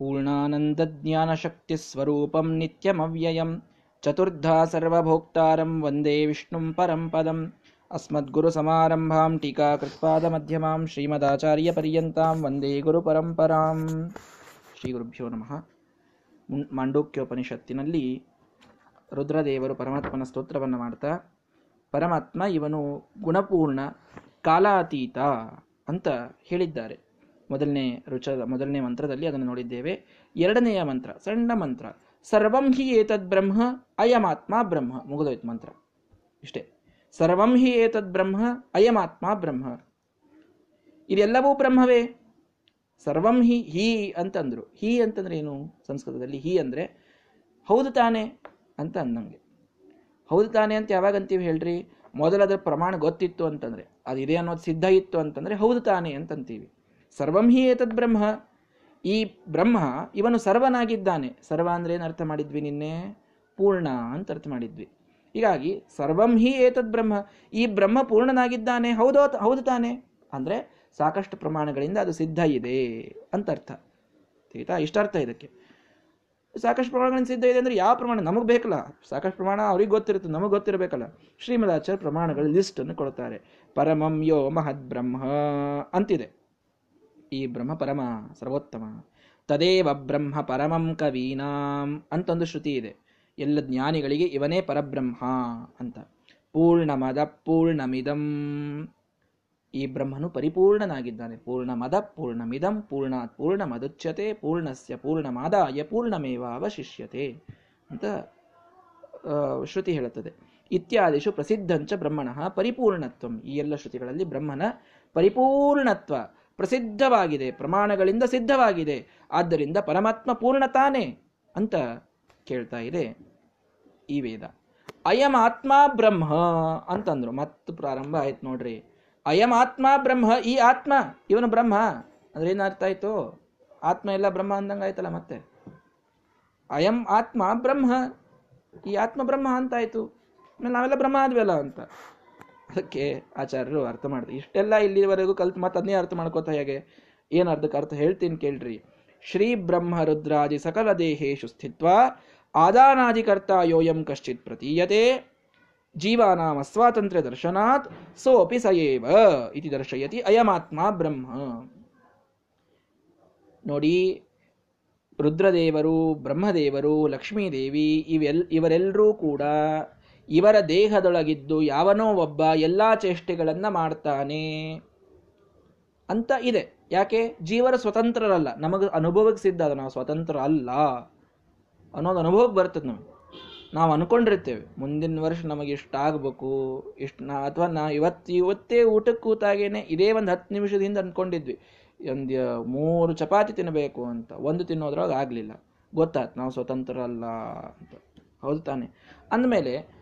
पूर्णानन्दज्ञानशक्तिस्वरूपं नित्यमव्ययं चतुर्धा सर्वभोक्तारं वन्दे विष्णुं परं पदम् अस्मद्गुरुसमारम्भां टीकाकृत्पादमध्यमां श्रीमदाचार्यपर्यन्तां वन्दे ಗುರುಪರಂಪರಾಂ ಶ್ರೀ ಗುರುಭ್ಯೋ ನಮಃ ಮಾಂಡೋಕ್ಯೋಪನಿಷತ್ತಿನಲ್ಲಿ ರುದ್ರದೇವರು ಪರಮಾತ್ಮನ ಸ್ತೋತ್ರವನ್ನು ಮಾಡ್ತಾ ಪರಮಾತ್ಮ ಇವನು ಗುಣಪೂರ್ಣ ಕಾಲಾತೀತ ಅಂತ ಹೇಳಿದ್ದಾರೆ ಮೊದಲನೇ ರುಚ ಮೊದಲನೇ ಮಂತ್ರದಲ್ಲಿ ಅದನ್ನು ನೋಡಿದ್ದೇವೆ. ಎರಡನೆಯ ಮಂತ್ರ, ಸಣ್ಣ ಮಂತ್ರ. ಸರ್ವಂ ಹಿ ಏತದ್ ಬ್ರಹ್ಮ, ಅಯಮಾತ್ಮ ಬ್ರಹ್ಮ. ಮುಗಿದೋಯ್ತು ಮಂತ್ರ. ಇಷ್ಟೇ. ಸರ್ವಂ ಹಿ ಏತದ್ ಬ್ರಹ್ಮ, ಅಯಮಾತ್ಮ ಬ್ರಹ್ಮ. ಇದೆಲ್ಲವೂ ಬ್ರಹ್ಮವೇ? ಸರ್ವಂ ಹಿ ಹಿ ಅಂತಂದ್ರು. ಹಿ ಅಂತಂದ್ರೆ ಏನು? ಸಂಸ್ಕೃತದಲ್ಲಿ ಹಿ ಅಂದ್ರೆ ಹೌದು ತಾನೆ ಅಂತ ಅಂದಂಗೆ ಹೌದು ತಾನೆ ಅಂತ ಯಾವಾಗ ಅಂತೀವಿ ಹೇಳ್ರಿ? ಮೊದಲದ್ರ ಪ್ರಮಾಣ ಗೊತ್ತಿತ್ತು ಅಂತಂದ್ರೆ. ಅದಿದೆ ಅನ್ನೋದು ಸಿದ್ಧ ಇತ್ತು ಅಂತಂದ್ರೆ ಹೌದು ತಾನೆ ಅಂತಂತೀವಿ ಸರ್ವಂ ಹಿ ಏತದ್ ಬ್ರಹ್ಮ. ಈ ಬ್ರಹ್ಮ ಇವನು ಸರ್ವನಾಗಿದ್ದಾನೆ. ಸರ್ವ ಅಂದ್ರೆ ಏನು ಅರ್ಥ ಮಾಡಿದ್ವಿ ನಿನ್ನೆ? ಪೂರ್ಣ ಅಂತ ಅರ್ಥ ಮಾಡಿದ್ವಿ. ಹೀಗಾಗಿ ಸರ್ವಂ ಹಿ ಏತದ್ ಬ್ರಹ್ಮ. ಈ ಬ್ರಹ್ಮ ಪೂರ್ಣನಾಗಿದ್ದಾನೆ. ಹೌದೋ ಹೌದು ತಾನೆ? ಅಂದ್ರೆ ಸಾಕಷ್ಟು ಪ್ರಮಾಣಗಳಿಂದ ಅದು ಸಿದ್ಧ ಇದೆ ಅಂತ ಅರ್ಥ. ಇಷ್ಟ ಇಷ್ಟಾರ್ಥ ಇದಕ್ಕೆ. ಸಾಕಷ್ಟು ಪ್ರಮಾಣಗಳಿಂದ ಸಿದ್ಧ ಇದೆ ಅಂದ್ರೆ ಯಾವ ಪ್ರಮಾಣ? ನಮಗೆ ಬೇಕಲ್ಲ. ಸಾಕಷ್ಟು ಪ್ರಮಾಣ ಅವ್ರಿಗೆ ಗೊತ್ತಿರುತ್ತೆ, ನಮಗೆ ಗೊತ್ತಿರಬೇಕಲ್ಲ. ಶ್ರೀಮದಾಚಾರ್ಯ ಪ್ರಮಾಣಗಳ ಲಿಸ್ಟ್ ಅನ್ನು ಕೊಡ್ತಾರೆ. ಪರಮಂ ಯೋ ಮಹದ್ ಬ್ರಹ್ಮ ಅಂತಿದೆ. ಈ ಬ್ರಹ್ಮ ಪರಮ ಸರ್ವೋತ್ತಮ. ತದೇವ ಬ್ರಹ್ಮ ಪರಮಂ ಕವೀನಾಂ ಅಂತೊಂದು ಶ್ರುತಿ ಇದೆ. ಎಲ್ಲ ಜ್ಞಾನಿಗಳಿಗೆ ಇವನೇ ಪರಬ್ರಹ್ಮ ಅಂತ. ಪೂರ್ಣಮದ ಪೂರ್ಣಮಿದಂ. ಈ ಬ್ರಹ್ಮನು ಪರಿಪೂರ್ಣನಾಗಿದ್ದಾನೆ. ಪೂರ್ಣಮದ ಪೂರ್ಣಮಿದಂ. ಪೂರ್ಣಾತ್ ಪೂರ್ಣ ಮದುಚ್ಯತೆ ಪೂರ್ಣಸ್ಯ ಪೂರ್ಣಮಾದಾಯ. ಪೂರ್ಣಮೇವ ಅವಶಿಷ್ಯತೆ ಅಂತ ಶ್ರುತಿ ಹೇಳುತ್ತದೆ. ಇತ್ಯಾದಿಷು ಪ್ರಸಿದ್ಧಂಚ ಬ್ರಹ್ಮಣ ಪರಿಪೂರ್ಣತ್ವ. ಈ ಎಲ್ಲ ಶ್ರುತಿಗಳಲ್ಲಿ ಬ್ರಹ್ಮನ ಪರಿಪೂರ್ಣತ್ವ ಪ್ರಸಿದ್ಧವಾಗಿದೆ, ಪ್ರಮಾಣಗಳಿಂದ ಸಿದ್ಧವಾಗಿದೆ. ಆದ್ದರಿಂದ ಪರಮಾತ್ಮ ಪೂರ್ಣ ತಾನೆ ಅಂತ ಕೇಳ್ತಾ ಇದೆ ಈ ವೇದ. ಅಯಂ ಆತ್ಮ ಬ್ರಹ್ಮ ಅಂತಂದ್ರು. ಮತ್ತು ಪ್ರಾರಂಭ ಆಯ್ತು ನೋಡ್ರಿ. ಅಯಂ ಆತ್ಮ ಬ್ರಹ್ಮ ಈ ಆತ್ಮ, ಇವನು ಬ್ರಹ್ಮ. ಅಂದ್ರೆ ಏನಾರ್ಥ ಆಯ್ತು? ಆತ್ಮ ಎಲ್ಲ ಬ್ರಹ್ಮ ಅಂದಂಗ ಆಯ್ತಲ್ಲ ಮತ್ತೆ? ಅಯಂ ಆತ್ಮ ಬ್ರಹ್ಮ ಈ ಆತ್ಮ ಬ್ರಹ್ಮ ಅಂತ ಆಯ್ತು. ನಾವೆಲ್ಲ ಬ್ರಹ್ಮ ಆದ್ವಲ್ಲ ಅಂತ. ಅದಕ್ಕೆ ಆಚಾರ್ಯರು ಅರ್ಥ ಮಾಡಿದ್ರು. ಇಷ್ಟೆಲ್ಲ ಇಲ್ಲಿವರೆಗೂ ಕಲ್ತು ಮತ್ತೆ ಅದನ್ನೇ ಅರ್ಥ ಮಾಡ್ಕೋತಾ ಹೇಗೆ? ಏನು ಅರ್ಧಕ್ಕೆ ಅರ್ಥ ಹೇಳ್ತೀನಿ ಕೇಳ್ರಿ. ಶ್ರೀ ಬ್ರಹ್ಮ ರುದ್ರಾದಿ ಸಕಲ ದೇಹೇಶು ಸ್ಥಿತ್ವ ಆದಾನಾದಿಕರ್ತ ಯೋಯಂ ಕಶ್ಚಿತ್ ಪ್ರತೀಯತೆ. ಜೀವಾನಾಮ ಸ್ವಾತಂತ್ರ್ಯ ದರ್ಶನಾತ್ ಸೋಪಿ ಸಯೇವ ಇತಿ ದರ್ಶಯತಿ ಅಯಮಾತ್ಮ ಬ್ರಹ್ಮ. ನೋಡಿ, ರುದ್ರದೇವರು, ಬ್ರಹ್ಮದೇವರು, ಲಕ್ಷ್ಮೀದೇವಿ ಇವೆಲ್ ಇವರೆಲ್ಲರೂ ಕೂಡ ಇವರ ದೇಹದೊಳಗಿದ್ದು ಯಾವನೋ ಒಬ್ಬ ಎಲ್ಲ ಚೇಷ್ಟೆಗಳನ್ನು ಮಾಡ್ತಾನೆ. ಅಂತ ಇದೆ. ಯಾಕೆ? ಜೀವರ ಸ್ವತಂತ್ರರಲ್ಲ. ನಮಗೆ ಅನುಭವಕ್ಕೆ ಸಿದ್ಧ ಅದು. ನಾವು ಸ್ವತಂತ್ರ ಅಲ್ಲ. ಅನ್ನೋದು ಅನುಭವಕ್ಕೆ ಬರ್ತದೆ ನಮಗೆ. ನಾವು ಅನ್ಕೊಂಡಿರ್ತೇವೆ. ಮುಂದಿನ ವರ್ಷ ನಮಗೆ ಇಷ್ಟ ಆಗಬೇಕು. ಇಷ್ಟ ನಾ ಅಥವಾ ನಾ ಇವತ್ತು, ಇವತ್ತೇ ಊಟಕ್ಕೆ ಕೂತಾಗೇನೆ ಇದೇ ಒಂದು ಹತ್ತು ನಿಮಿಷದಿಂದ ಅಂದ್ಕೊಂಡಿದ್ವಿ ಒಂದು ಮೂರು ಚಪಾತಿ ತಿನ್ನಬೇಕು ಅಂತ. ಒಂದು ತಿನ್ನೋದ್ರೊಳಗೆ ಆಗಲಿಲ್ಲ. ಗೊತ್ತಾಯ್ತು ನಾವು ಸ್ವತಂತ್ರ ಅಲ್ಲ ಅಂತ. ಹೌದು ತಾನೆ. ಅಂದಮೇಲೆ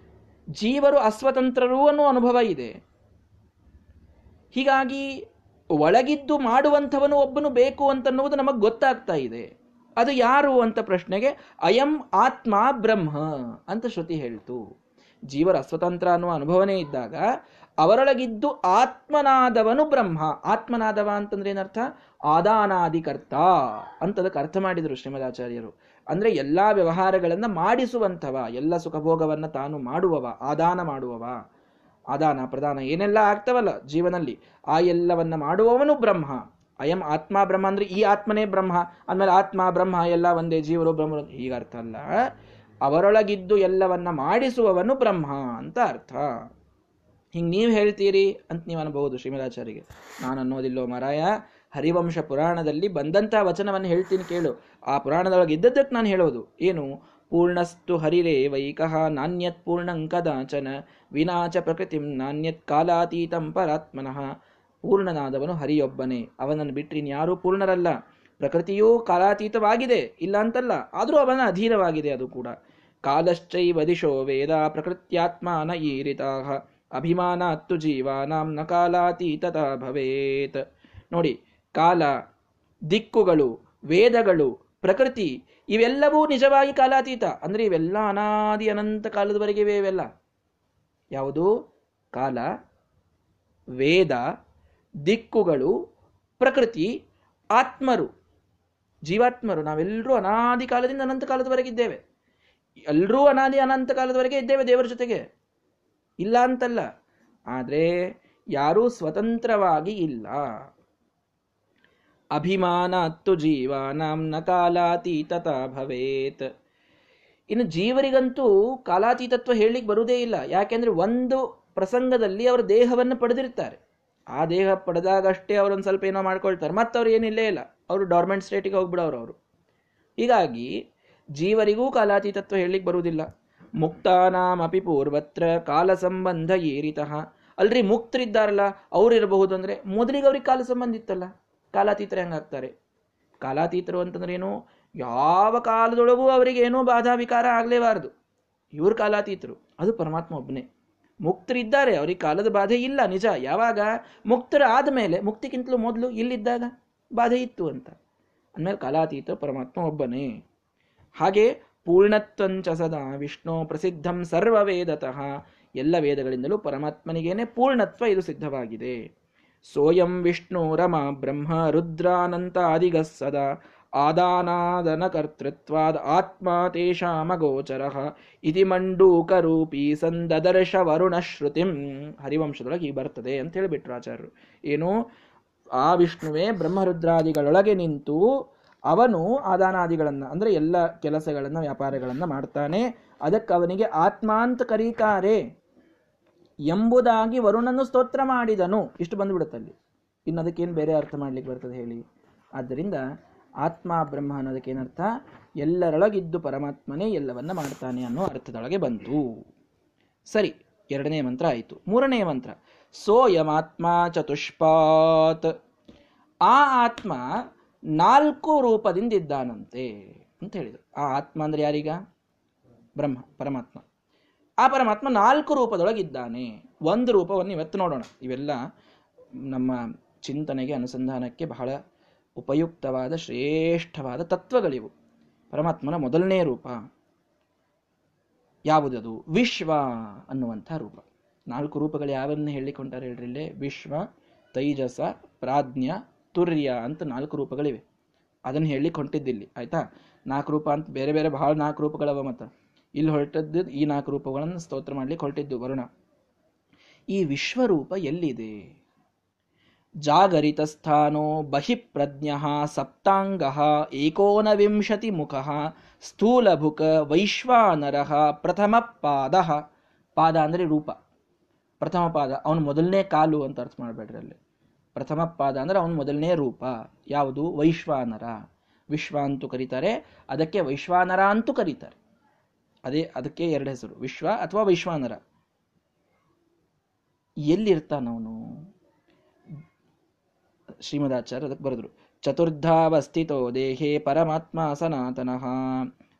ಜೀವರು ಅಸ್ವತಂತ್ರರು ಅನ್ನೋ ಅನುಭವ ಇದೆ. ಹೀಗಾಗಿ ಒಳಗಿದ್ದು ಮಾಡುವಂಥವನು ಒಬ್ಬನು ಬೇಕು ಅಂತನ್ನುವುದು ನಮಗೆ ಗೊತ್ತಾಗ್ತಾ ಇದೆ. ಅದು ಯಾರು ಅಂತ ಪ್ರಶ್ನೆಗೆ ಅಯಂ ಆತ್ಮ ಬ್ರಹ್ಮ ಅಂತ ಶ್ರುತಿ ಹೇಳ್ತು. ಜೀವರ ಅಸ್ವತಂತ್ರ ಅನ್ನುವ ಅನುಭವನೇ ಇದ್ದಾಗ ಅವರೊಳಗಿದ್ದು ಆತ್ಮನಾದವನು ಬ್ರಹ್ಮ. ಆತ್ಮನಾದವ ಅಂತಂದ್ರೆ ಏನರ್ಥ? ಆದಾನಾದಿಕರ್ತ ಅಂತದಕ್ಕೆ ಅರ್ಥ ಮಾಡಿದರು ಶ್ರೀಮದಾಚಾರ್ಯರು ಅಂದ್ರೆ ಎಲ್ಲಾ ವ್ಯವಹಾರಗಳನ್ನು ಮಾಡಿಸುವಂಥವ, ಎಲ್ಲ ಸುಖಭೋಗವನ್ನ ತಾನು ಮಾಡುವವ, ಆದಾನ ಮಾಡುವವ. ಆದಾನ, ಪ್ರದಾನ ಏನೆಲ್ಲ ಆಗ್ತವಲ್ಲ ಜೀವನಲ್ಲಿ. ಆ ಎಲ್ಲವನ್ನ ಮಾಡುವವನು ಬ್ರಹ್ಮ. ಅಯಂ ಆತ್ಮ ಬ್ರಹ್ಮ ಅಂದ್ರೆ ಈ ಆತ್ಮನೇ ಬ್ರಹ್ಮ. ಅಂದ್ಮೇಲೆ ಆತ್ಮ, ಬ್ರಹ್ಮ ಎಲ್ಲ ಒಂದೇ, ಜೀವರು ಬ್ರಹ್ಮ ಈಗ ಅರ್ಥ ಅಲ್ಲ. ಅವರೊಳಗಿದ್ದು ಎಲ್ಲವನ್ನ ಮಾಡಿಸುವವನು ಬ್ರಹ್ಮ ಅಂತ ಅರ್ಥ. ಹಿಂಗೆ ನೀವು ಹೇಳ್ತೀರಿ ಅಂತ ನೀವು ಅನ್ಬಹುದು ಶ್ರೀಮದಾಚಾರ್ಯಗೆ ನಾನು ಅನ್ನೋದಿಲ್ಲೋ ಮರಾಯ. ಹರಿವಂಶ ಪುರಾಣದಲ್ಲಿ ಬಂದಂತಹ ವಚನವನ್ನು ಹೇಳ್ತೀನಿ ಕೇಳು. ಆ ಪುರಾಣದೊಳಗೆ ಇದ್ದದ್ದಕ್ಕೆ ನಾನು ಹೇಳೋದು. ಏನು? ಪೂರ್ಣಸ್ತು ಹರಿರೇ ವೈಕಃ ನಾಣ್ಯತ್ ಪೂರ್ಣಂಕದಾಚನ ವಿನಾಚ ಪ್ರಕೃತಿಂ ನಾಣ್ಯತ್ ಕಾಲಾತೀತಂ ಪರಾತ್ಮನಃ. ಪೂರ್ಣನಾದವನು ಹರಿಯೊಬ್ಬನೇ. ಅವನನ್ನು ಬಿಟ್ಟರೆ ಇನ್ಯಾರೂ ಪೂರ್ಣರಲ್ಲ. ಪ್ರಕೃತಿಯೂ ಕಾಲಾತೀತವಾಗಿದೆ. ಇಲ್ಲ ಅಂತಲ್ಲ, ಆದರೂ ಅವನ ಅಧೀನವಾಗಿದೆ ಅದು ಕೂಡ. ಕಾಲಶ್ಚೈವ ದಿಶೋ ವೇದ ಪ್ರಕೃತ್ಯಾತ್ಮಾನ ಈರಿತಾ. ಅಭಿಮಾನಾತ್ತು ಜೀವಾನಾಂ ನ ಕಾಲಾತೀತತ ಭವೇತ್. ನೋಡಿ ಕಾಲ, ದಿಕ್ಕುಗಳು, ವೇದಗಳು, ಪ್ರಕೃತಿ, ಇವೆಲ್ಲವೂ ನಿಜವಾಗಿ ಕಾಲಾತೀತ. ಅಂದರೆ ಇವೆಲ್ಲ ಅನಾದಿ ಅನಂತ ಕಾಲದವರೆಗೆ ಇವೆಲ್ಲ. ಯಾವುದು? ಕಾಲ, ವೇದ, ದಿಕ್ಕುಗಳು, ಪ್ರಕೃತಿ, ಆತ್ಮರು. ಜೀವಾತ್ಮರು. ನಾವೆಲ್ಲರೂ ಅನಾದಿ ಕಾಲದಿಂದ ಅನಂತ ಕಾಲದವರೆಗೆ ಇದ್ದೇವೆ. ಎಲ್ಲರೂ ಅನಾದಿ ಅನಂತ ಕಾಲದವರೆಗೆ ಇದ್ದೇವೆ ದೇವರ ಜೊತೆಗೆ. ಇಲ್ಲ ಅಂತಲ್ಲ. ಆದರೆ ಯಾರೂ ಸ್ವತಂತ್ರವಾಗಿ ಇಲ್ಲ. ಅಭಿಮಾನ ಅತ್ತು ಜೀವಾನಾಂ ನ ಕಾಲಾತೀತ ಭವೇತ್. ಇನ್ನು ಜೀವರಿಗಂತೂ ಕಾಲಾತೀತತ್ವ ಹೇಳಲಿಕ್ಕೆ ಬರುವುದೇ ಇಲ್ಲ. ಯಾಕೆಂದ್ರೆ ಒಂದು ಪ್ರಸಂಗದಲ್ಲಿ ಅವರ ದೇಹವನ್ನು ಪಡೆದಿರ್ತಾರೆ. ಆ ದೇಹ ಪಡೆದಾಗಷ್ಟೇ ಅವರೊಂದು ಸ್ವಲ್ಪ ಏನೋ ಮಾಡ್ಕೊಳ್ತಾರೆ. ಮತ್ತೆ ಅವ್ರು ಏನಿಲ್ಲೇ ಇಲ್ಲ. ಅವರು ಡಾರ್ಮೆಂಟ್ ಸ್ಟೇಟಿಗೆ ಹೋಗ್ಬಿಡೋರು ಅವರು. ಹೀಗಾಗಿ ಜೀವರಿಗೂ ಕಾಲಾತೀತತ್ವ ಹೇಳಲಿಕ್ಕೆ ಬರುವುದಿಲ್ಲ. ಮುಕ್ತಾನಾಮಪಿ ಪೂರ್ವತ್ರ ಕಾಲ ಸಂಬಂಧ ಏರಿತಃ. ಅಲ್ರಿ ಮುಕ್ತರಿದ್ದಾರಲ್ಲ, ಅವ್ರು ಇರಬಹುದು ಅಂದ್ರೆ ಮೊದಲಿಗೆ ಅವ್ರಿಗೆ ಕಾಲ ಸಂಬಂಧ ಇತ್ತಲ್ಲ. ಕಾಲಾತೀತರ ಹೆಂಗಾಗ್ತಾರೆ ಕಾಲಾತೀತರು ಅಂತಂದ್ರೆ ಏನು? ಯಾವ ಕಾಲದೊಳಗೂ ಅವರಿಗೆ ಏನೋ ಬಾಧಾ ವಿಕಾರ ಆಗಲೇಬಾರದು. ಇವ್ರ ಕಾಲಾತೀತರು, ಅದು ಪರಮಾತ್ಮ ಒಬ್ಬನೇ ಮುಕ್ತರಿದ್ದಾರೆ, ಅವ್ರಿಗೆ ಕಾಲದ ಬಾಧೆ ಇಲ್ಲ, ನಿಜ. ಯಾವಾಗ? ಮುಕ್ತರ ಆದಮೇಲೆ ಮುಕ್ತಿಗಿಂತಲೂ ಮೊದಲು ಇಲ್ಲಿದ್ದಾಗ ಬಾಧೆ ಇತ್ತು ಅಂತ. ಅಂದಮೇಲೆ ಕಾಲಾತೀತ ಪರಮಾತ್ಮ ಒಬ್ಬನೇ. ಹಾಗೆ ಪೂರ್ಣತ್ವಂಚ ಸದಾ ವಿಷ್ಣು ಪ್ರಸಿದ್ಧಂ ಸರ್ವ ವೇದತಃ ಎಲ್ಲ ವೇದಗಳಿಂದಲೂ ಪರಮಾತ್ಮನಿಗೇನೆ ಪೂರ್ಣತ್ವ ಇದು ಸಿದ್ಧವಾಗಿದೆ. ಸೋಯಂ ವಿಷ್ಣು ರಮ ಬ್ರಹ್ಮ ರುದ್ರಾನಂತ ಅಧಿಗ ಸದಾ. ಆದಾನಾದನ ಕರ್ತೃತ್ವಾದ ಆತ್ಮ ತೇಷಾಮಗೋಚರ ಇತಿ ಮಂಡೂಕರೂಪಿ ಸಂದದರ್ಶ ವರುಣ ಶ್ರುತಿಂ. ಹರಿವಂಶದೊಳಗೆ ಈ ಬರ್ತದೆ ಅಂತ ಹೇಳಿಬಿಟ್ರು ಆಚಾರ್ಯರು. ಏನು? ಆ ವಿಷ್ಣುವೇ ಬ್ರಹ್ಮರುದ್ರಾದಿಗಳೊಳಗೆ ನಿಂತು ಅವನು ಆದಾನಾದಿಗಳನ್ನು, ಅಂದರೆ ಎಲ್ಲ ಕೆಲಸಗಳನ್ನು ವ್ಯಾಪಾರಗಳನ್ನು ಮಾಡ್ತಾನೆ. ಅದಕ್ಕೆ ಅವನಿಗೆ ಆತ್ಮಾಂತ ಕರೀತಾರೆ. ಎಂಬುದಾಗಿ ವರುಣನು ಸ್ತೋತ್ರ ಮಾಡಿದನು. ಇಷ್ಟು ಬಂದ್ಬಿಡುತ್ತಲ್ಲಿ ಇನ್ನು ಅದಕ್ಕೇನು ಬೇರೆ ಅರ್ಥ ಮಾಡ್ಲಿಕ್ಕೆ ಬರ್ತದೆ ಹೇಳಿ. ಆದ್ದರಿಂದ ಆತ್ಮ, ಬ್ರಹ್ಮ ಅನ್ನೋದಕ್ಕೆ ಏನರ್ಥ? ಎಲ್ಲರೊಳಗಿದ್ದು ಪರಮಾತ್ಮನೇ ಎಲ್ಲವನ್ನ ಮಾಡ್ತಾನೆ ಅನ್ನೋ ಅರ್ಥದೊಳಗೆ ಬಂತು. ಸರಿ, ಎರಡನೇ ಮಂತ್ರ ಆಯಿತು. ಮೂರನೇ ಮಂತ್ರ. ಸೋಯಮಾತ್ಮ ಚತುಷ್ಪಾತ್. ಆ ಆತ್ಮ ನಾಲ್ಕು ರೂಪದಿಂದ ಇದ್ದಾನಂತೆ ಅಂತ ಹೇಳಿದರು. ಆ ಆತ್ಮ ಅಂದರೆ ಯಾರೀಗ? ಬ್ರಹ್ಮ, ಪರಮಾತ್ಮ. ಆ ಪರಮಾತ್ಮ ನಾಲ್ಕು ರೂಪದೊಳಗಿದ್ದಾನೆ. ಒಂದು ರೂಪವನ್ನು ಇವತ್ತು ನೋಡೋಣ. ಇವೆಲ್ಲ ನಮ್ಮ ಚಿಂತನೆಗೆ ಅನುಸಂಧಾನಕ್ಕೆ ಬಹಳ ಉಪಯುಕ್ತವಾದ, ಶ್ರೇಷ್ಠವಾದ ತತ್ವಗಳಿವು. ಪರಮಾತ್ಮನ ಮೊದಲನೇ ರೂಪ ಯಾವುದದು? ವಿಶ್ವ ಅನ್ನುವಂಥ ರೂಪ. ನಾಲ್ಕು ರೂಪಗಳು ಯಾವನ್ನ ಹೇಳಿಕೊಂಡಾರೆ ಹೇಳ್ರಿ ಇಲ್ಲೇ? ವಿಶ್ವ, ತೈಜಸ, ಪ್ರಾಜ್ಞ, ತುರ್ಯ ಅಂತ ನಾಲ್ಕು ರೂಪಗಳಿವೆ. ಅದನ್ನು ಹೇಳಲಿಕ್ಕೆ ಹೊಂಟಿದ್ದಿಲ್ಲಿ ಆಯ್ತಾ? ನಾಲ್ಕು ರೂಪ ಅಂತ ಬೇರೆ ಬೇರೆ ಬಹಳ ನಾಲ್ಕು ರೂಪಗಳವ ಮತ್ತ. ಇಲ್ಲಿ ಹೊರಟದ್ದು ಈ ನಾಲ್ಕು ರೂಪಗಳನ್ನು ಸ್ತೋತ್ರ ಮಾಡಲಿಕ್ಕೆ ಹೊರಟಿದ್ದು ವರುಣ. ಈ ವಿಶ್ವರೂಪ ಎಲ್ಲಿದೆ? ಜಾಗರಿತ ಸ್ಥಾನೋ ಬಹಿಪ್ರಜ್ಞ ಸಪ್ತಾಂಗ ಏಕೋನವಿಂಶತಿ ಮುಖ ಸ್ಥೂಲಭುಕ ವೈಶ್ವಾನರ ಪ್ರಥಮ ಪಾದ ಪಾದ ಅಂದರೆ ರೂಪ. ಪ್ರಥಮ ಪಾದ ಅವನು ಮೊದಲನೇ ಕಾಲು ಅಂತ ಅರ್ಥ ಮಾಡಬೇಡ್ರಿ ಅಲ್ಲಿ. ಪ್ರಥಮ ಪಾದ ಅಂದರೆ ಅವನು ಮೊದಲನೇ ರೂಪ. ಯಾವುದು? ವೈಶ್ವಾನರ. ವಿಶ್ವ ಅಂತೂ ಕರೀತಾರೆ, ಅದಕ್ಕೆ ವೈಶ್ವಾನರ ಅಂತೂ ಕರೀತಾರೆ. ಅದೇ ಅದಕ್ಕೆ ಎರಡು ಹೆಸರು, ವಿಶ್ವ ಅಥವಾ ವೈಶ್ವಾನರ. ಎಲ್ಲಿರ್ತಾನವನು? ಶ್ರೀಮದಾಚಾರ್ಯ ಅದಕ್ಕೆ ಬರೆದ್ರು, ಚತುರ್ಧಾವಸ್ಥಿತೋ ದೇಹೇ ಪರಮಾತ್ಮ ಸನಾತನಃ.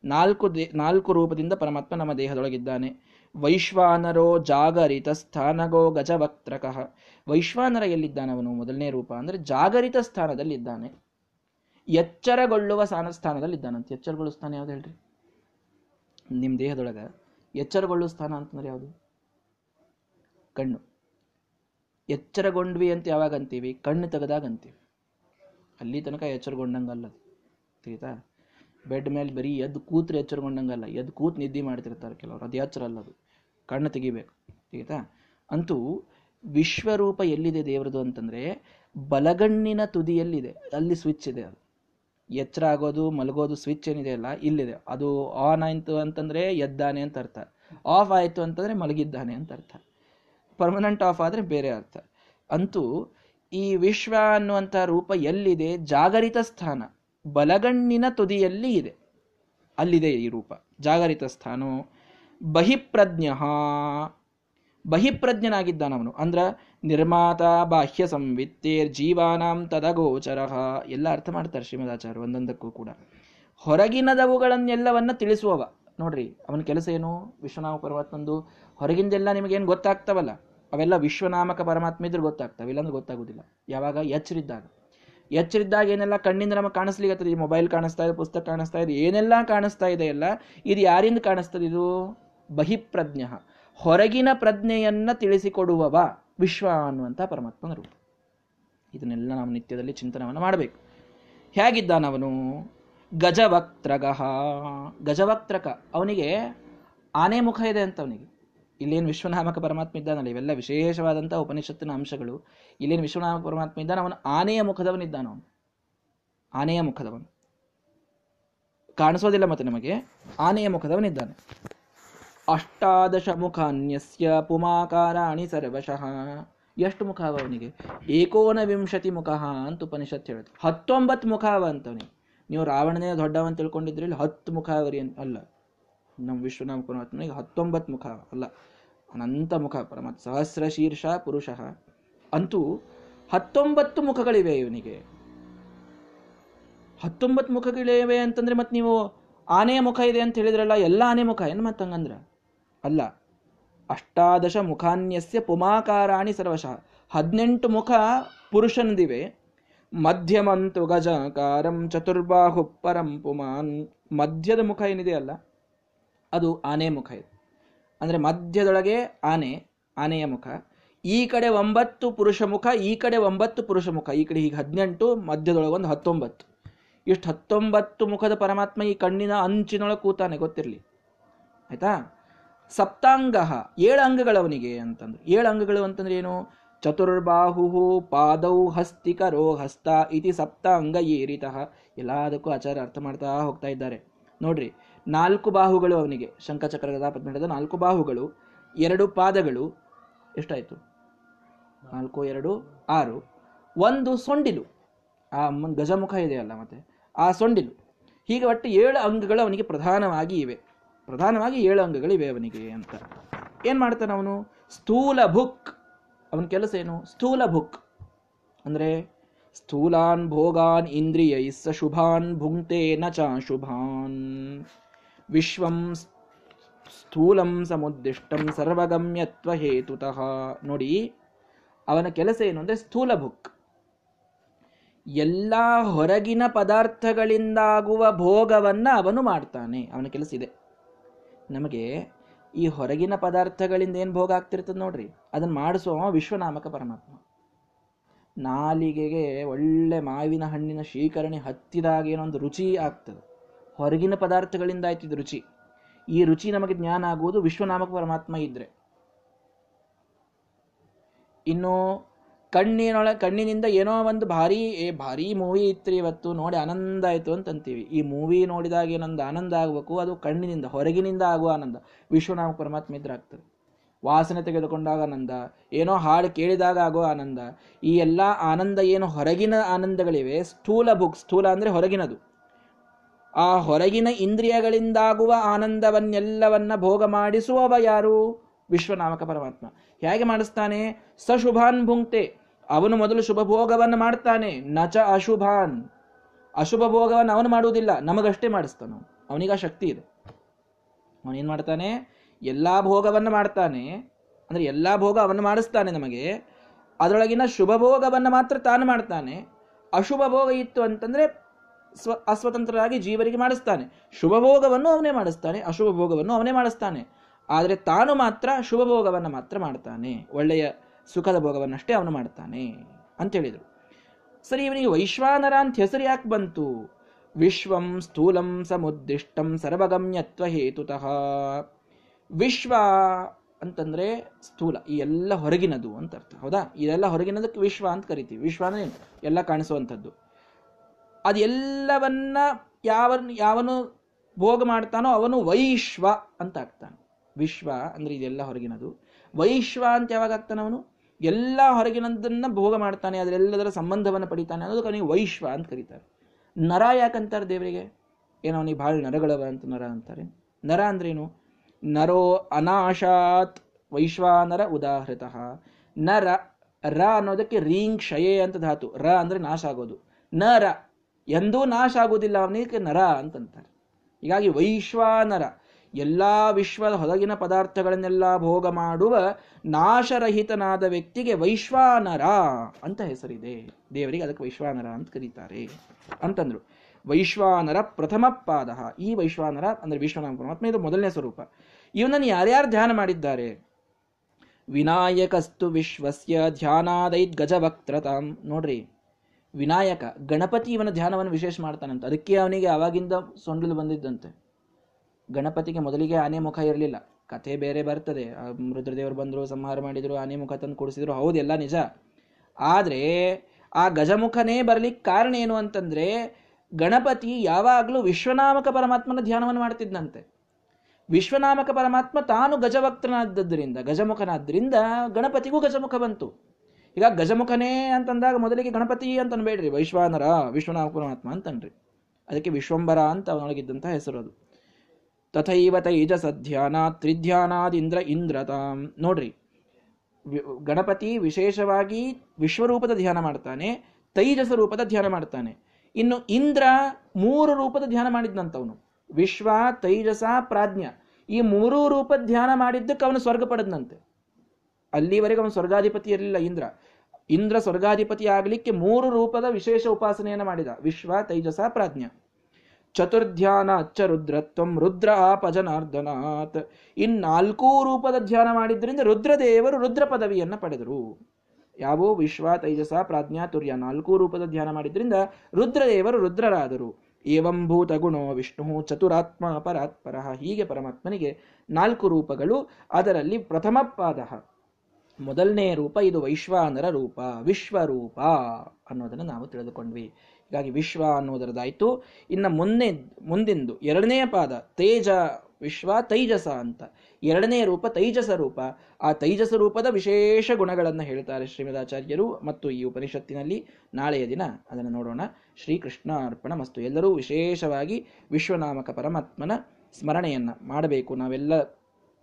ನಾಲ್ಕು ದೇ, ನಾಲ್ಕು ರೂಪದಿಂದ ಪರಮಾತ್ಮ ನಮ್ಮ ದೇಹದೊಳಗಿದ್ದಾನೆ. ವೈಶ್ವಾನರೋ ಜಾಗರಿತ ಸ್ಥಾನಗೋ ಗಜವಕ್ತ್ರಕಃ. ವೈಶ್ವಾನರ ಎಲ್ಲಿದ್ದಾನವನು? ಮೊದಲನೇ ರೂಪ ಅಂದರೆ ಜಾಗರಿತ ಸ್ಥಾನದಲ್ಲಿದ್ದಾನೆ. ಎಚ್ಚರಗೊಳ್ಳುವ ಸ್ಥಾನ ಸ್ಥಾನದಲ್ಲಿದ್ದಾನಂತೆ. ಎಚ್ಚರಗೊಳ್ಳುವ ಸ್ಥಾನ ಯಾವ್ದು ಹೇಳ್ರಿ? ನಿಮ್ಮ ದೇಹದೊಳಗೆ ಎಚ್ಚರಗೊಳ್ಳುವ ಸ್ಥಾನ ಅಂತಂದ್ರೆ ಯಾವುದು? ಕಣ್ಣು. ಎಚ್ಚರಗೊಂಡ್ವಿ ಅಂತ ಯಾವಾಗ ಅಂತೀವಿ? ಕಣ್ಣು ತೆಗೆದಾಗ ಅಂತೀವಿ. ಅಲ್ಲಿ ತನಕ ಎಚ್ಚರಗೊಂಡಂಗಲ್ಲ ತಿಳಿತಾ? ಬೆಡ್ ಮೇಲೆ ಬರೀ ಎದ್ದು ಕೂತ್ರೆ ಎಚ್ಚರಗೊಂಡಂಗಲ್ಲ ಎದ್ದು ಕೂತ್ ನಿದ್ದೆ ಮಾಡ್ತಿರ್ತಾರೆ ಕೆಲವರು. ಅದು ಎಚ್ಚರ ಅಲ್ಲ ಅದು. ಕಣ್ಣು ತೆಗಿಬೇಕು. ತಿಳಿತಾ? ಅಂತೂ ವಿಶ್ವರೂಪ ಎಲ್ಲಿದೆ ದೇವರದು ಅಂತಂದ್ರೆ ಬಲಗಣ್ಣಿನ ತುದಿಯಲ್ಲಿದೆ. ಅಲ್ಲಿ ಸ್ವಿಚ್ ಇದೆ ಅದು. ಎಚ್ಚರ ಆಗೋದು, ಮಲಗೋದು ಸ್ವಿಚ್ ಏನಿದೆ ಅಲ್ಲ ಇಲ್ಲಿದೆ. ಅದು ಆನ್ ಆಯಿತು ಅಂತಂದ್ರೆ ಎದ್ದಾನೆ ಅಂತ ಅರ್ಥ. ಆಫ್ ಆಯ್ತು ಅಂತಂದ್ರೆ ಮಲಗಿದ್ದಾನೆ ಅಂತ ಅರ್ಥ. ಪರ್ಮನೆಂಟ್ ಆಫ್ ಆದರೆ ಬೇರೆ ಅರ್ಥ. ಅಂತೂ ಈ ವಿಶ್ವ ಅನ್ನುವಂಥ ರೂಪ ಎಲ್ಲಿದೆ? ಜಾಗರಿತ ಸ್ಥಾನ. ಬಲಗಣ್ಣಿನ ತುದಿಯಲ್ಲಿ ಇದೆ. ಅಲ್ಲಿದೆ ಈ ರೂಪ. ಜಾಗರಿತ ಸ್ಥಾನ ಬಹಿಪ್ರಜ್ಞ ಬಹಿಪ್ರಜ್ಞನಾಗಿದ್ದಾನವನು. ಅಂದ್ರ ನಿರ್ಮಾತ ಬಾಹ್ಯ ಸಂವಿತ್ತೇರ್ ಜೀವಾನಾಂ ತದಗೋಚರ. ಎಲ್ಲ ಅರ್ಥ ಮಾಡ್ತಾರೆ ಶ್ರೀಮದಾಚಾರ್ಯ ಒಂದೊಂದಕ್ಕೂ ಕೂಡ. ಹೊರಗಿನದವುಗಳನ್ನೆಲ್ಲವನ್ನ ತಿಳಿಸುವವ. ನೋಡ್ರಿ, ಅವನ ಕೆಲಸ ಏನು? ವಿಶ್ವನಾಮ ಪರಮಾತ್ಮಂದು. ಹೊರಗಿಂದೆಲ್ಲ ನಿಮಗೇನು ಗೊತ್ತಾಗ್ತವಲ್ಲ? ಅವೆಲ್ಲ ವಿಶ್ವನಾಮಕ ಪರಮಾತ್ಮ ಇದ್ರೆ ಗೊತ್ತಾಗ್ತವೆ, ಇಲ್ಲಾಂದ್ರೆ ಗೊತ್ತಾಗೋದಿಲ್ಲ. ಯಾವಾಗ? ಎಚ್ಚರಿದ್ದಾಗ. ಎಚ್ಚರಿದ್ದಾಗ ಏನೆಲ್ಲ ಕಣ್ಣಿಂದ ನಮಗೆ ಕಾಣಿಸ್ಲಿಕ್ಕೆ ಈ ಮೊಬೈಲ್ ಕಾಣಿಸ್ತಾ ಇದೆ, ಪುಸ್ತಕ ಕಾಣಿಸ್ತಾ ಇದೆ, ಏನೆಲ್ಲ ಕಾಣಿಸ್ತಾ ಇದೆ ಎಲ್ಲ, ಇದು ಯಾರಿಂದ ಕಾಣಿಸ್ತದೆ ಇದು? ಬಹಿಪ್ರಜ್ಞ. ಹೊರಗಿನ ಪ್ರಜ್ಞೆಯನ್ನ ತಿಳಿಸಿಕೊಡುವವ. ವಿಶ್ವ ಅನ್ನುವಂಥ ಪರಮಾತ್ಮನ ರೂಪ. ಇದನ್ನೆಲ್ಲ ನಾವು ನಿತ್ಯದಲ್ಲಿ ಚಿಂತನವನ್ನು ಮಾಡಬೇಕು. ಹೇಗಿದ್ದಾನವನು? ಗಜವಕ್ತ್ರಗಹ ಗಜವಕ್ತ್ರಕ, ಅವನಿಗೆ ಆನೆ ಮುಖ ಇದೆ ಅಂತ ಅವನಿಗೆ ಇಲ್ಲೇನು ವಿಶ್ವನಾಮಕ ಪರಮಾತ್ಮ ಇದ್ದಾನಲ್ಲ, ಇವೆಲ್ಲ ವಿಶೇಷವಾದಂಥ ಉಪನಿಷತ್ತಿನ ಅಂಶಗಳು. ಇಲ್ಲೇನು ವಿಶ್ವನಾಮಕ ಪರಮಾತ್ಮ ಇದ್ದಾನೆ ಅವನು ಆನೆಯ ಮುಖದವನಿದ್ದಾನ ಅವನು. ಆನೆಯ ಮುಖದವನು. ಕಾಣಿಸೋದಿಲ್ಲ ಮತ್ತೆ ನಮಗೆ. ಆನೆಯ ಮುಖದವನಿದ್ದಾನೆ ಅಷ್ಟಾದಶ ಮುಖ ಅನ್ಯಸ್ಯ ಪುಮಾಕಾರಾಣಿ ಸರ್ವಶಃ ಎಷ್ಟು ಮುಖ ಅವ ಅವನಿಗೆ ಏಕೋನವಿಂಶತಿ ಮುಖ ಅಂತ ಉಪನಿಷತ್ ಹೇಳುತ್ತೆ ಹತ್ತೊಂಬತ್ತು ಮುಖ ಅವ ಅಂತವನಿಗೆ ನೀವು ರಾವಣನೇ ದೊಡ್ಡವಂತ ತಿಳ್ಕೊಂಡಿದ್ರಿ ಇಲ್ಲಿ ಹತ್ತು ಮುಖ ಅವರಿ ಅಲ್ಲ. ನಮ್ಮ ವಿಶ್ವನಾಮ ಪರಮಾತ್ಮನಿಗೆ ಹತ್ತೊಂಬತ್ತು ಮುಖ ಅಲ್ಲ. ಅನಂತ ಮುಖ ಪರಮಾತ್ಮ ಸಹಸ್ರ ಶೀರ್ಷ ಪುರುಷ. ಅಂತೂ ಹತ್ತೊಂಬತ್ತು ಮುಖಗಳಿವೆ ಇವನಿಗೆ. ಹತ್ತೊಂಬತ್ತು ಮುಖಗಳಿವೆ ಅಂತಂದ್ರೆ ಮತ್ತೆ ನೀವು ಆನೆಯ ಮುಖ ಇದೆ ಅಂತ ಹೇಳಿದ್ರಲ್ಲ, ಎಲ್ಲ ಆನೆ ಮುಖ ಏನು ಮತ್ತಂಗಂದ್ರ? ಅಲ್ಲ, ಅಷ್ಟಾದಶ ಮುಖಾನ್ಯಸ್ಯ ಪುಮಾಕಾರಾಣಿ ಸರ್ವಶಃ. ಹದಿನೆಂಟು ಮುಖ ಪುರುಷನದಿವೆ. ಮಧ್ಯಮಂತು ಗಜಕಾರಂ ಚತುರ್ಬಾಹು ಪರಂ ಪುಮಾನ್. ಮಧ್ಯದ ಮುಖ ಏನಿದೆ ಅಲ್ಲ, ಅದು ಆನೆ ಮುಖ ಇದೆ. ಅಂದರೆ ಮಧ್ಯದೊಳಗೆ ಆನೆ, ಆನೆಯ ಮುಖ. ಈ ಕಡೆ ಒಂಬತ್ತು ಪುರುಷ ಮುಖ, ಈ ಕಡೆ ಒಂಬತ್ತು ಪುರುಷ ಮುಖ. ಈ ಕಡೆ ಈಗ ಹದಿನೆಂಟು, ಮಧ್ಯದೊಳಗೆ ಒಂದು ಹತ್ತೊಂಬತ್ತು. ಇಷ್ಟು ಹತ್ತೊಂಬತ್ತು ಮುಖದ ಪರಮಾತ್ಮ ಈ ಕಣ್ಣಿನ ಅಂಚಿನೊಳಗೆ ಕೂತಾನೆ, ಗೊತ್ತಿರಲಿ. ಆಯ್ತಾ? ಸಪ್ತಾಂಗ, ಏಳು ಅಂಗಗಳವನಿಗೆ ಅಂತಂದ್ರೆ. ಏಳು ಅಂಗಗಳು ಅಂತಂದ್ರೆ ಏನು? ಚತುರ್ಬಾಹು ಪಾದೌ ಹಸ್ತಿಕರೋ ಹಸ್ತ ಇತಿ ಸಪ್ತಾಂಗ ಏರಿತಃ. ಎಲ್ಲದಕ್ಕೂ ಆಚಾರ ಅರ್ಥ ಮಾಡ್ತಾ ಹೋಗ್ತಾ ಇದ್ದಾರೆ. ನೋಡ್ರಿ, ನಾಲ್ಕು ಬಾಹುಗಳು ಅವನಿಗೆ. ಶಂಕಚಕ್ರ ಗದಾ ಪದ್ಮದ ನಾಲ್ಕು ಬಾಹುಗಳು, ಎರಡು ಪಾದಗಳು. ಎಷ್ಟಾಯಿತು? ನಾಲ್ಕು, ಎರಡು, ಆರು. ಒಂದು ಸೊಂಡಿಲು. ಆ ಗಜಮುಖ ಇದೆಯಲ್ಲ ಮತ್ತೆ. ಆ ಸೊಂಡಿಲು. ಹೀಗೆ ಒಟ್ಟು ಏಳು ಅಂಗಗಳು ಅವನಿಗೆ ಪ್ರಧಾನವಾಗಿ ಇವೆ. ಪ್ರಧಾನವಾಗಿ ಏಳು ಅಂಗಗಳಿವೆ ಅವನಿಗೆ ಅಂತ. ಏನು ಮಾಡ್ತಾನೆ ಅವನು? ಸ್ಥೂಲ ಭುಕ್. ಅವನ ಕೆಲಸ ಏನು? ಸ್ಥೂಲ ಭುಕ್. ಅಂದರೆ ಸ್ಥೂಲಾನ್ ಭೋಗಾನ್ ಇಂದ್ರಿಯೈ ಸ ಶುಭಾನ್ ಭುಂಕ್ತೆ ನ ಚ ಶುಭಾನ್. ವಿಶ್ವಂ ಸ್ಥೂಲಂ ಸಮುದ್ದಿಷ್ಟಂ ಸರ್ವಗಮ್ಯತ್ವ ಹೇತುತಃ. ನೋಡಿ, ಅವನ ಕೆಲಸ ಏನು ಅಂದರೆ ಸ್ಥೂಲ ಭುಕ್. ಎಲ್ಲ ಹೊರಗಿನ ಪದಾರ್ಥಗಳಿಂದಾಗುವ ಭೋಗವನ್ನು ಅವನು ಮಾಡ್ತಾನೆ. ಅವನ ಕೆಲಸ ಇದೆ. ನಮಗೆ ಈ ಹೊರಗಿನ ಪದಾರ್ಥಗಳಿಂದ ಏನು ಭೋಗ ಆಗ್ತಿರ್ತದೆ ನೋಡ್ರಿ. ಅದನ್ನ ಮಾಡಿಸೋ ವಿಶ್ವನಾಮಕ ಪರಮಾತ್ಮ. ನಾಲಿಗೆಗೆ ಒಳ್ಳೆ ಮಾವಿನ ಹಣ್ಣಿನ ಶೀಕರಣೆ ಹತ್ತಿದಾಗ ಏನೊಂದು ರುಚಿ ಆಗ್ತದೆ. ಹೊರಗಿನ ಪದಾರ್ಥಗಳಿಂದ ಆಯ್ತಿದ್ದು ರುಚಿ. ಈ ರುಚಿ ನಮಗೆ ಜ್ಞಾನ ಆಗುವುದು ವಿಶ್ವನಾಮಕ ಪರಮಾತ್ಮ ಇದ್ರೆ. ಇನ್ನು ಕಣ್ಣಿನೊಳ, ಕಣ್ಣಿನಿಂದ ಏನೋ ಒಂದು ಭಾರಿ, ಏ, ಭಾರಿ ಮೂವಿ ಇತ್ತು ಇವತ್ತು, ನೋಡಿ ಆನಂದ ಆಯಿತು ಅಂತಂತೀವಿ. ಈ ಮೂವಿ ನೋಡಿದಾಗ ಏನೊಂದು ಆನಂದ ಆಗಬೇಕು, ಅದು ಕಣ್ಣಿನಿಂದ, ಹೊರಗಿನಿಂದ ಆಗುವ ಆನಂದ. ವಿಶ್ವನಾಮಕ ಪರಮಾತ್ಮ ಇದ್ರೆ ಆಗ್ತದೆ. ವಾಸನೆ ತೆಗೆದುಕೊಂಡಾಗ ಆನಂದ, ಏನೋ ಹಾಡು ಕೇಳಿದಾಗ ಆಗೋ ಆನಂದ. ಈ ಎಲ್ಲ ಆನಂದ ಏನು ಹೊರಗಿನ ಆನಂದಗಳಿವೆ? ಸ್ಥೂಲ ಬುಕ್, ಸ್ಥೂಲ ಅಂದರೆ ಹೊರಗಿನದು. ಆ ಹೊರಗಿನ ಇಂದ್ರಿಯಗಳಿಂದಾಗುವ ಆನಂದವನ್ನೆಲ್ಲವನ್ನ ಭೋಗ ಮಾಡಿಸುವವ ಯಾರು? ವಿಶ್ವನಾಮಕ ಪರಮಾತ್ಮ. ಹೇಗೆ ಮಾಡಿಸ್ತಾನೆ? ಸಶುಭಾನ್ ಭುಂಕ್ತೆ. ಅವನು ಮೊದಲು ಶುಭ ಭೋಗವನ್ನು ಮಾಡ್ತಾನೆ. ನಚ ಅಶುಭಾನ್. ಅಶುಭ ಭೋಗವನ್ನು ಅವನು ಮಾಡುವುದಿಲ್ಲ, ನಮಗಷ್ಟೇ ಮಾಡಿಸ್ತಾನ ಅವನಿಗೆ ಶಕ್ತಿ ಇದೆ. ಅವನೇನ್ ಮಾಡ್ತಾನೆ? ಎಲ್ಲಾ ಭೋಗವನ್ನು ಮಾಡ್ತಾನೆ. ಅಂದ್ರೆ ಎಲ್ಲಾ ಭೋಗ ಅವನು ಮಾಡಿಸ್ತಾನೆ ನಮಗೆ. ಅದರೊಳಗಿನ ಶುಭ ಭೋಗವನ್ನು ಮಾತ್ರ ತಾನು ಮಾಡ್ತಾನೆ. ಅಶುಭ ಭೋಗ ಇತ್ತು ಅಂತಂದ್ರೆ ಸ್ವ, ಅಸ್ವತಂತ್ರರಾಗಿ ಜೀವರಿಗೆ ಮಾಡಿಸ್ತಾನೆ. ಶುಭ ಭೋಗವನ್ನು ಅವನೇ ಮಾಡಿಸ್ತಾನೆ ಅಶುಭ ಭೋಗವನ್ನು ಅವನೇ ಮಾಡಿಸ್ತಾನೆ. ಆದರೆ ತಾನು ಮಾತ್ರ ಶುಭ ಭೋಗವನ್ನು ಮಾತ್ರ ಮಾಡ್ತಾನೆ. ಒಳ್ಳೆಯ ಸುಖದ ಭೋಗವನ್ನಷ್ಟೇ ಅವನು ಮಾಡ್ತಾನೆ ಅಂತ ಹೇಳಿದರು. ಸರಿ, ಇವನಿಗೆ ವೈಶ್ವಾನರ ಅಂತ ಹೆಸರು ಯಾಕೆ ಬಂತು? ವಿಶ್ವಂ ಸ್ಥೂಲಂ ಸಮುದ್ದಿಷ್ಟಂ ಸರ್ವಗಮ್ಯತ್ವ ಹೇತುತಃ. ವಿಶ್ವ ಅಂತಂದರೆ ಸ್ಥೂಲ, ಈ ಎಲ್ಲ ಹೊರಗಿನದು ಅಂತ ಅರ್ಥ. ಹೌದಾ? ಇದೆಲ್ಲ ಹೊರಗಿನದಕ್ಕೆ ವಿಶ್ವ ಅಂತ ಕರಿತೀವಿ. ವಿಶ್ವ ಅಂದ್ರೆ ಎಲ್ಲ ಕಾಣಿಸುವಂಥದ್ದು. ಅದೆಲ್ಲವನ್ನ ಯಾವ ಯಾವನು ಭೋಗ ಮಾಡ್ತಾನೋ ಅವನು ವೈಶ್ವ ಅಂತ ಆಗ್ತಾನೆ. ವಿಶ್ವ ಅಂದರೆ ಇದೆಲ್ಲ ಹೊರಗಿನದು. ವೈಶ್ವ ಅಂತ ಯಾವಾಗ ಆಗ್ತಾನೆ ಅವನು? ಎಲ್ಲ ಹೊರಗಿನದನ್ನು ಭೋಗ ಮಾಡ್ತಾನೆ, ಅದರೆಲ್ಲದರ ಸಂಬಂಧವನ್ನು ಪಡಿತಾನೆ ಅನ್ನೋದಕ್ಕೆ ಅವನಿಗೆ ವೈಶ್ವ ಅಂತ ಕರೀತಾರೆ. ನರ ಯಾಕಂತಾರೆ ದೇವರಿಗೆ? ಏನೋ ಅವನಿಗೆ ಭಾಳ ನರಗಳವ ಅಂತ ನರ ಅಂತಾರೆ. ನರ ಅಂದ್ರೇನು? ನರೋ ಅನಾಶಾತ್ ವೈಶ್ವಾನರ ಉದಾಹೃತಃ. ನರ, ರ ಅನ್ನೋದಕ್ಕೆ ರೀಂಗ್ ಕ್ಷಯೇ ಅಂತ ಧಾತು. ರ ಅಂದರೆ ನಾಶ ಆಗೋದು. ನರ ಎಂದೂ ನಾಶ ಆಗೋದಿಲ್ಲ, ಅವನಿಗೆ ನರ ಅಂತಂತಾರೆ ಹೀಗಾಗಿ ವೈಶ್ವಾನರ ಎಲ್ಲಾ ವಿಶ್ವದ ಹೊರಗಿನ ಪದಾರ್ಥಗಳನ್ನೆಲ್ಲ ಭೋಗ ಮಾಡುವ ನಾಶರಹಿತನಾದ ವ್ಯಕ್ತಿಗೆ ವೈಶ್ವಾನರ ಅಂತ ಹೆಸರಿದೆ. ದೇವರಿಗೆ ಅದಕ್ಕೆ ವೈಶ್ವಾನರ ಅಂತ ಕರೀತಾರೆ. ಅಂತಂದ್ರು, ವೈಶ್ವಾನರ ಪ್ರಥಮ ಪಾದ ಈ ವೈಶ್ವಾನರ ಅಂದ್ರೆ ವಿಶ್ವನಾಮ ಪರಮಾತ್ಮ, ಇದು ಮೊದಲನೇ ಸ್ವರೂಪ. ಇವನನ್ನು ಯಾರ್ಯಾರು ಧ್ಯಾನ ಮಾಡಿದ್ದಾರೆ? ವಿನಾಯಕಸ್ತು ವಿಶ್ವಸ್ಯ ಧ್ಯಾನಾದೈತ್ ಗಜವಕ್ತ್ರತಾಂ ನೋಡ್ರಿ, ವಿನಾಯಕ ಗಣಪತಿ ಇವನ ಧ್ಯಾನವನ್ನು ವಿಶೇಷ ಮಾಡ್ತಾನಂತ. ಅದಕ್ಕೆ ಅವನಿಗೆ ಅವಾಗಿಂದ ಸೊಂಡಲು ಬಂದಿದ್ದಂತೆ. ಗಣಪತಿಗೆ ಮೊದಲಿಗೆ ಆನೆ ಮುಖ ಇರಲಿಲ್ಲ. ಕಥೆ ಬೇರೆ ಬರ್ತದೆ. ರುದ್ರದೇವರು ಬಂದರು, ಸಂಹಾರ ಮಾಡಿದರು, ಆನೆ ಮುಖ ತಂದು ಕೊಡಿಸಿದ್ರು. ಹೌದೆಲ್ಲ ನಿಜ. ಆದರೆ ಆ ಗಜಮುಖನೇ ಬರಲಿಕ್ಕೆ ಕಾರಣ ಏನು ಅಂತಂದರೆ, ಗಣಪತಿ ಯಾವಾಗಲೂ ವಿಶ್ವನಾಮಕ ಪರಮಾತ್ಮನ ಧ್ಯಾನವನ್ನು ಮಾಡ್ತಿದ್ದಂತೆ ವಿಶ್ವನಾಮಕ ಪರಮಾತ್ಮ ತಾನು ಗಜವಕ್ತನಾದ್ದರಿಂದ ಗಜಮುಖನಾದ್ದರಿಂದ ಗಣಪತಿಗೂ ಗಜಮುಖ ಬಂತು. ಈಗ ಗಜಮುಖನೇ ಅಂತಂದಾಗ ಮೊದಲಿಗೆ ಗಣಪತಿ ಅಂತ ಅನ್ಬೇಡ್ರಿ ವೈಶ್ವಾನರ, ವಿಶ್ವನಾಮಕ ಪರಮಾತ್ಮ ಅಂತನ್ರಿ. ಅದಕ್ಕೆ ವಿಶ್ವಂಬರ ಅಂತ ಅವನೊಳಗಿದ್ದಂತಹ ಹೆಸರು ಅದು. ತಥೈವ ತೈಜಸ ಧ್ಯಾನ ತ್ರಿಧ್ಯಾನಾದಿಂದ್ರ ಇಂದ್ರತಾಂ. ನೋಡ್ರಿ ಗಣಪತಿ ವಿಶೇಷವಾಗಿ ವಿಶ್ವರೂಪದ ಧ್ಯಾನ ಮಾಡ್ತಾನೆ, ತೈಜಸ ರೂಪದ ಧ್ಯಾನ ಮಾಡ್ತಾನೆ. ಇನ್ನು ಇಂದ್ರ ಮೂರು ರೂಪದ ಧ್ಯಾನ ಮಾಡಿದ್ನಂತವನು. ವಿಶ್ವ, ತೈಜಸ, ಪ್ರಾಜ್ಞ. ಈ ಮೂರೂ ರೂಪದ ಧ್ಯಾನ ಮಾಡಿದ್ದಕ್ಕೆ ಅವನು ಸ್ವರ್ಗ ಪಡೆದನಂತೆ. ಅಲ್ಲಿವರೆಗೆ ಅವನು ಸ್ವರ್ಗಾಧಿಪತಿ ಇರಲಿಲ್ಲ ಇಂದ್ರ. ಇಂದ್ರ ಸ್ವರ್ಗಾಧಿಪತಿ ಆಗಲಿಕ್ಕೆ ಮೂರು ರೂಪದ ವಿಶೇಷ ಉಪಾಸನೆಯನ್ನು ಮಾಡಿದ. ವಿಶ್ವ, ತೈಜಸ, ಪ್ರಾಜ್ಞ. ಚತುರ್ಧ್ಯಾನ ಅಚ್ಚ ರುದ್ರತ್ವಂ ರುದ್ರ ಆಪಜನಾರ್ದನಾತ್. ನಾಲ್ಕೂ ರೂಪದ ಧ್ಯಾನ ಮಾಡಿದ್ರಿಂದ ರುದ್ರದೇವರು ರುದ್ರ ಪದವಿಯನ್ನು ಪಡೆದರು. ಯಾವೋ ವಿಶ್ವ, ತೈಜಸ ಪ್ರಾಜ್ಞಾತುರ್ಯ ನಾಲ್ಕೂ ರೂಪದ ಧ್ಯಾನ ಮಾಡಿದ್ರಿಂದ ರುದ್ರದೇವರು ರುದ್ರರಾದರು. ಏವಂಭೂತ ಗುಣೋ ವಿಷ್ಣು ಚತುರಾತ್ಮ ಪರಾತ್ಪರ. ಹೀಗೆ ಪರಮಾತ್ಮನಿಗೆ ನಾಲ್ಕು ರೂಪಗಳು, ಅದರಲ್ಲಿ ಪ್ರಥಮ ಪಾದ. ಮೊದಲನೇ ರೂಪ, ಇದು ವೈಶ್ವಾನರ ರೂಪ, ವಿಶ್ವರೂಪ ಅನ್ನೋದನ್ನು ನಾವು ತಿಳಿದುಕೊಂಡ್ವಿ. ಹೀಗಾಗಿ ವಿಶ್ವ ಅನ್ನೋದರದಾಯಿತು ಇನ್ನು ಮೊನ್ನೆ ಮುಂದಿಂದು? ಎರಡನೆಯ ಪಾದ, ತೇಜ ವಿಶ್ವ ತೈಜಸ ಅಂತ. ಎರಡನೇ ರೂಪ ತೈಜಸ ರೂಪ. ಆ ತೈಜಸ ರೂಪದ ವಿಶೇಷ ಗುಣಗಳನ್ನು ಹೇಳ್ತಾರೆ ಶ್ರೀಮದಾಚಾರ್ಯರು. ಮತ್ತು ಈ ಉಪನಿಷತ್ತಿನಲ್ಲಿ ನಾಳೆಯ ದಿನ ಅದನ್ನು ನೋಡೋಣ. ಶ್ರೀಕೃಷ್ಣ ಅರ್ಪಣ ಮಸ್ತು. ಎಲ್ಲರೂ ವಿಶೇಷವಾಗಿ ವಿಶ್ವನಾಮಕ ಪರಮಾತ್ಮನ ಸ್ಮರಣೆಯನ್ನು ಮಾಡಬೇಕು. ನಾವೆಲ್ಲ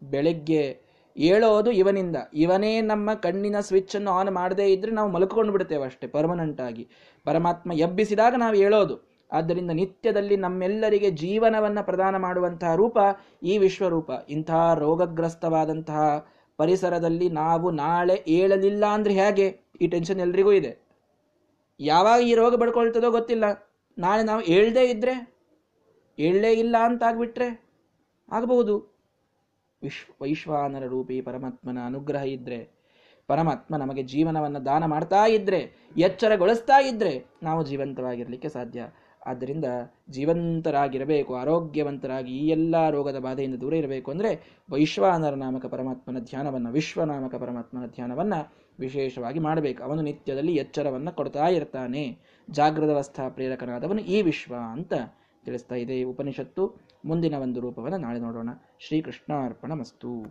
ಬೆಳಗ್ಗೆ ಹೇಳೋದು ಇವನಿಂದ. ಇವನೇ ನಮ್ಮ ಕಣ್ಣಿನ ಸ್ವಿಚ್ ಅನ್ನು ಆನ್ ಮಾಡದೇ ಇದ್ರೆ ನಾವು ಮಲ್ಕೊಂಡು ಬಿಡ್ತೇವೆ ಅಷ್ಟೇ ಪರ್ಮನೆಂಟ್ ಆಗಿ. ಪರಮಾತ್ಮ ಎಬ್ಬಿಸಿದಾಗ ನಾವು ಹೇಳೋದು ಆದ್ದರಿಂದ ನಿತ್ಯದಲ್ಲಿ ನಮ್ಮೆಲ್ಲರಿಗೆ ಜೀವನವನ್ನ ಪ್ರದಾನ ಮಾಡುವಂತಹ ರೂಪ ಈ ವಿಶ್ವರೂಪ. ಇಂತಹ ರೋಗಗ್ರಸ್ತವಾದಂತಹ ಪರಿಸರದಲ್ಲಿ ನಾವು ನಾಳೆ ಏಳಲಿಲ್ಲ ಅಂದ್ರೆ ಹೇಗೆ? ಈ ಟೆನ್ಷನ್ ಎಲ್ರಿಗೂ ಇದೆ. ಯಾವಾಗ ಈ ರೋಗ ಬಡ್ಕೊಳ್ತದೋ ಗೊತ್ತಿಲ್ಲ. ನಾಳೆ ನಾವು ಏಳದೇ ಇದ್ರೆ, ಏಳಲೇ ಇಲ್ಲ ಅಂತ ಆಗ್ಬಿಟ್ರೆ ಆಗಬಹುದು. ವಿಶ್ವ, ವೈಶ್ವಾನರ ರೂಪಿ ಪರಮಾತ್ಮನ ಅನುಗ್ರಹ ಇದ್ರೆ, ಪರಮಾತ್ಮ ನಮಗೆ ಜೀವನವನ್ನು ದಾನ ಮಾಡ್ತಾ ಇದ್ದರೆ ಎಚ್ಚರಗೊಳಿಸ್ತಾ ಇದ್ದರೆ ನಾವು ಜೀವಂತವಾಗಿರಲಿಕ್ಕೆ ಸಾಧ್ಯ. ಆದ್ದರಿಂದ ಜೀವಂತರಾಗಿರಬೇಕು, ಆರೋಗ್ಯವಂತರಾಗಿ ಈ ಎಲ್ಲ ರೋಗದ ಬಾಧೆಯಿಂದ ದೂರ ಇರಬೇಕು ಅಂದರೆ ವೈಶ್ವಾನರ ನಾಮಕ ಪರಮಾತ್ಮನ ಧ್ಯಾನವನ್ನು, ವಿಶ್ವನಾಮಕ ಪರಮಾತ್ಮನ ಧ್ಯಾನವನ್ನು ವಿಶೇಷವಾಗಿ ಮಾಡಬೇಕು. ಅವನು ನಿತ್ಯದಲ್ಲಿ ಎಚ್ಚರವನ್ನು ಕೊಡ್ತಾ ಇರ್ತಾನೆ. ಜಾಗೃತವಸ್ಥಾ ಪ್ರೇರಕನಾದವನು ಈ ವಿಶ್ವ ಅಂತ ತಿಳಿಸ್ತಾ ಇದೆ ಉಪನಿಷತ್ತು. ಮುಂದಿನ ಒಂದು ರೂಪವನ್ನು ನಾಳೆ ನೋಡೋಣ. ಶ್ರೀಕೃಷ್ಣ ಅರ್ಪಣ ಮಸ್ತು